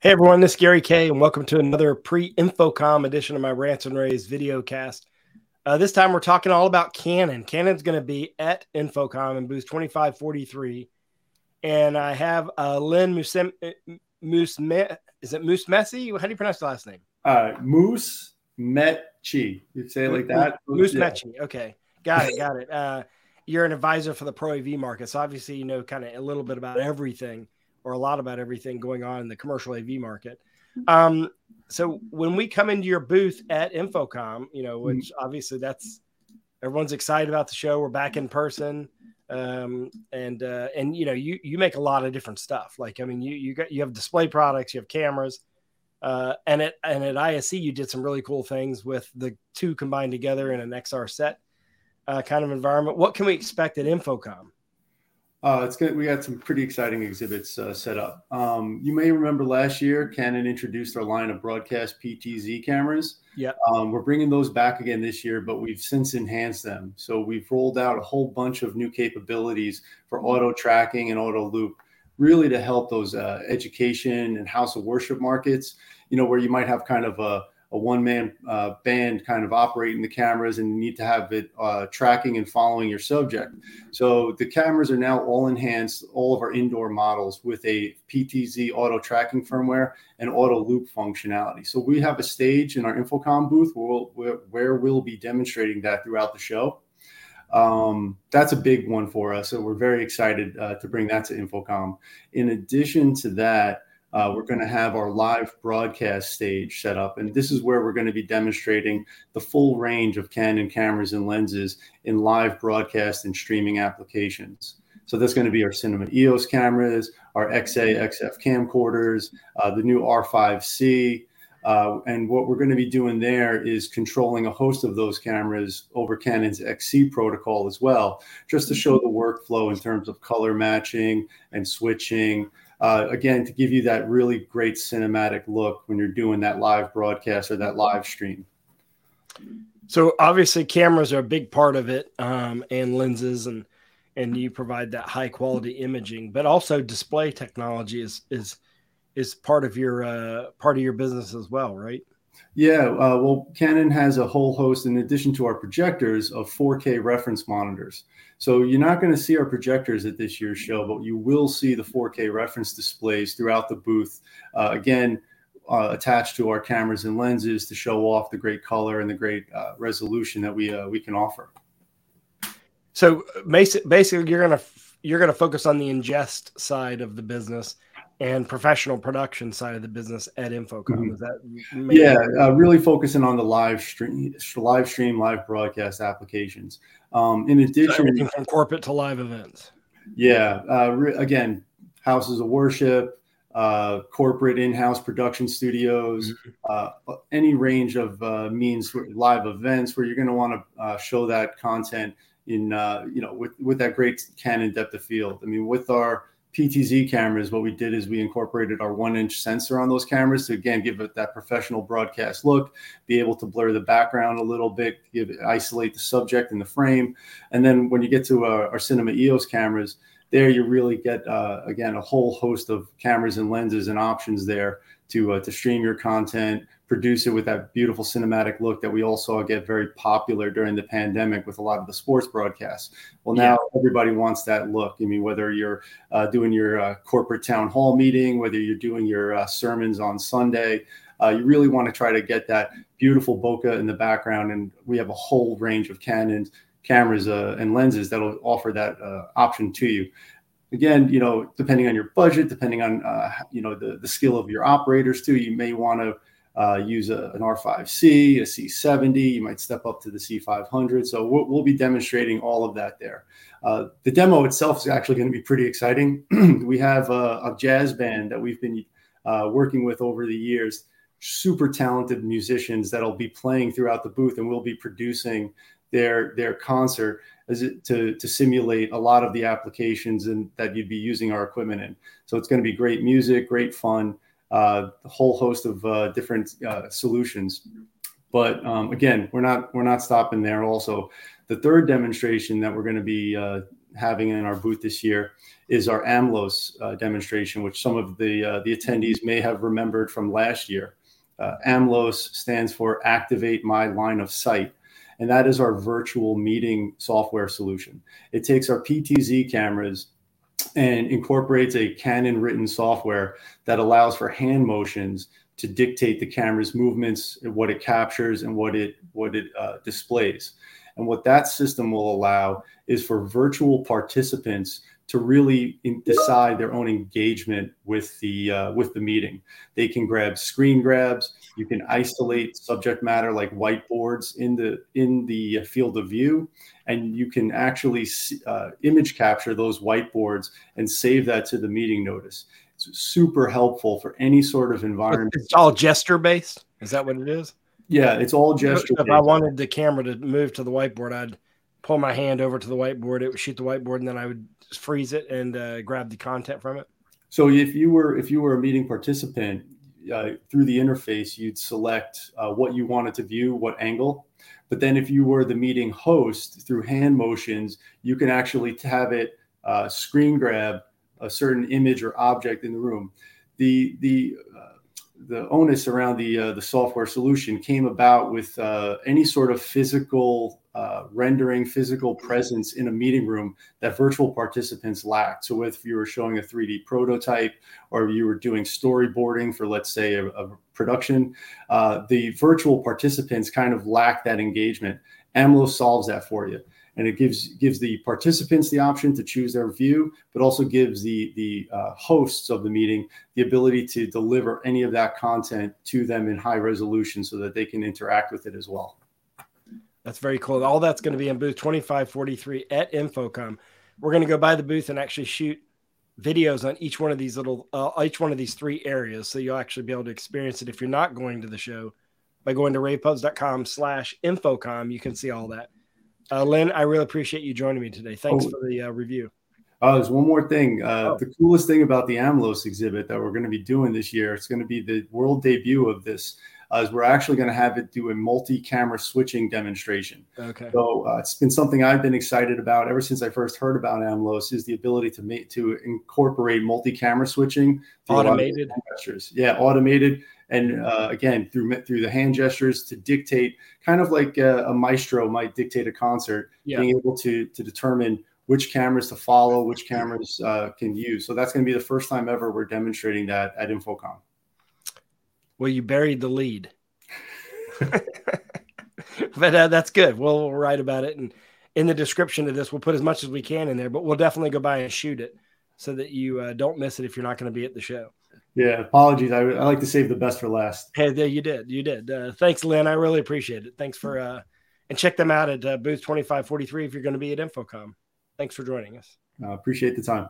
Hey everyone, this is Gary Kayye, and welcome to another pre-InfoComm edition of my Rants and rAVes video cast. Uh, this time we're talking all about Canon. Canon's going to be at InfoComm in booth 2543. And I have uh, Len Musem- Moose, is it Moose Messi? How do you pronounce the last name? Uh, Moose Metchi. You'd say it like that? Moose Yeah. Mecci. Okay. Got it. Got it. Uh, you're an advisor for the Pro AV market. So obviously, you know kind of a little bit about everything or a lot about everything going on in the commercial AV market. Um, so when we come into your booth at InfoComm, you know, which obviously that's everyone's excited about the show. We're back in person. Um, and uh, and you know, you you make a lot of different stuff. Like I mean, you you got you have display products, you have cameras, uh, and at and at ISE you did some really cool things with the two combined together in an XR set uh, kind of environment. What can we expect at InfoComm? Uh, it's good. We got some pretty exciting exhibits uh, set up. Um, you may remember last year, Canon introduced our line of broadcast PTZ cameras. Yep. Um, we're bringing those back again this year, but we've since enhanced them. So we've rolled out a whole bunch of new capabilities for auto tracking and auto loop, really to help those uh, education and house of worship markets. You know, where you might have kind of a a one man uh, band kind of operating the cameras and you need to have it uh, tracking and following your subject. So the cameras are now all enhanced, all of our indoor models with a PTZ auto tracking firmware and auto loop functionality. So we have a stage in our InfoComm booth where we'll, where, where we'll be demonstrating that throughout the show. Um, that's a big one for us. So we're very excited uh, to bring that to InfoComm. In addition to that, uh, we're going to have our live broadcast stage set up. And this is where we're going to be demonstrating the full range of Canon cameras and lenses in live broadcast and streaming applications. So that's going to be our Cinema EOS cameras, our XA, XF camcorders, uh, the new R5C. Uh, and what we're going to be doing there is controlling a host of those cameras over Canon's XC protocol as well, just to show the workflow in terms of color matching and switching uh, again to give you that really great cinematic look when you're doing that live broadcast or that live stream. So obviously cameras are a big part of it, um, and lenses, and and you provide that high quality imaging, but also display technology is is is part of your uh, part of your business as well, right? Yeah, uh, well, Canon has a whole host, in addition to our projectors, of 4K reference monitors. So you're not going to see our projectors at this year's show, but you will see the 4K reference displays throughout the booth. Uh, again, uh, attached to our cameras and lenses to show off the great color and the great uh, resolution that we uh, we can offer. So basically, you're gonna you're gonna focus on the ingest side of the business and professional production side of the business at InfoComm. Mhm. Is that Yeah, uh, really focusing on the live stream, live stream, live broadcast applications. Um, in addition, everything from corporate to live events? Yeah. Uh, re- again, houses of worship, uh, corporate in-house production studios, uh, any range of uh, means, live events where you're going to want to uh, show that content in, uh, you know, with with that great Canon depth of field. I mean, with our PTZ cameras, what we did is we incorporated our one-inch sensor on those cameras to again give it that professional broadcast look, be able to blur the background a little bit, give isolate the subject in the frame, and then when you get to our, our Cinema EOS cameras, there you really get uh, again a whole host of cameras and lenses and options there to uh, to stream your content, produce it with that beautiful cinematic look that we all saw get very popular during the pandemic with a lot of the sports broadcasts. Well, now everybody wants that look. I mean, whether you're uh, doing your uh, corporate town hall meeting, whether you're doing your uh, sermons on Sunday. Uh, you really want to try to get that beautiful bokeh in the background, and we have a whole range of Canons cameras uh, and lenses that'll offer that uh, option to you. Again, you know, depending on your budget, depending on uh, you know the the skill of your operators too, you may want to uh, use a, an R5C, a C70. You might step up to the C500. So we'll, we'll be demonstrating all of that there. Uh, the demo itself is actually going to be pretty exciting. we have a, a, jazz band that we've been uh, working with over the years, super talented musicians that'll be playing throughout the booth, and we'll be producing their their concert to to simulate a lot of the applications and that you'd be using our equipment in. So it's going to be great music, great fun, uh, whole host of uh, different uh, solutions. But um, again, we're not we're not stopping there. Also, the third demonstration that we're going to be uh, having in our booth this year is our AMLOS uh, demonstration, which some of the uh, the attendees may have remembered from last year. AMLOS stands for Activate My Line of Sight, and that is our virtual meeting software solution. It takes our PTZ cameras and incorporates a Canon written software that allows for hand motions to dictate the camera's movements, what it captures, and what it what it uh, displays. And what that system will allow is for virtual participants to really in, decide their own engagement with the uh, with the meeting. They can grab screen grabs. You can isolate subject matter like whiteboards in the in the field of view, and you can actually uh, image capture those whiteboards and save that to the meeting notice. It's super helpful for any sort of environment. It's all gesture based. Is that what it is? Yeah, it's all gesture. If I wanted the camera to move to the whiteboard, I'd pull my hand over to the whiteboard. It would shoot the whiteboard, and then I would freeze it and uh, grab the content from it. So if you were if you were a meeting participant uh, through the interface, you'd select uh, what you wanted to view, what angle. But then if you were the meeting host through hand motions, you can actually have it uh, screen grab a certain image or object in the room. The the uh, the onus around the uh, the software solution came about with uh, any sort of physical uh, rendering, physical presence in a meeting room that virtual participants lacked. So, if you were showing a 3D prototype or you were doing storyboarding for, let's say, a, a production, uh, the virtual participants kind of lack that engagement. AMLO solves that for you and it gives gives the participants the option to choose their view, but also gives the the uh, hosts of the meeting the ability to deliver any of that content to them in high resolution so that they can interact with it as well. That's very cool. All that's going to be in booth 2543 at InfoComm. We're going to go by the booth and actually shoot videos on each one of these little uh, each one of these three areas so you'll actually be able to experience it if you're not going to the show by going to ravepubs.com slash InfoComm you can see all that uh, Len, I really appreciate you joining me today. Thanks oh. for the uh, review. Uh, there's one more thing. Uh, oh. The coolest thing about the AMLOS exhibit that we're going to be doing this year, it's going to be the world debut of this, uh, is we're actually going to have it do a multi-camera switching demonstration. Okay. So uh, it's been something I've been excited about ever since I first heard about AMLOS is the ability to make to incorporate multi-camera switching. Automated. Gestures. Yeah, automated and uh, again through through the hand gestures to dictate kind of like a, a maestro might dictate a concert yeah. being able to to determine which cameras to follow which cameras uh, can use so that's going to be the first time ever we're demonstrating that at InfoComm well you buried the lead but uh, that's good we'll, we'll write about it and in the description of this we'll put as much as we can in there but we'll definitely go by and shoot it so that you uh, don't miss it if you're not going to be at the show yeah, apologies. I, I like to save the best for last. Hey, there you did. You did. Uh, thanks, Len. I really appreciate it. Thanks for uh, and check them out at uh, booth twenty five forty three if you're going to be at InfoComm. Thanks for joining us. Appreciate the time.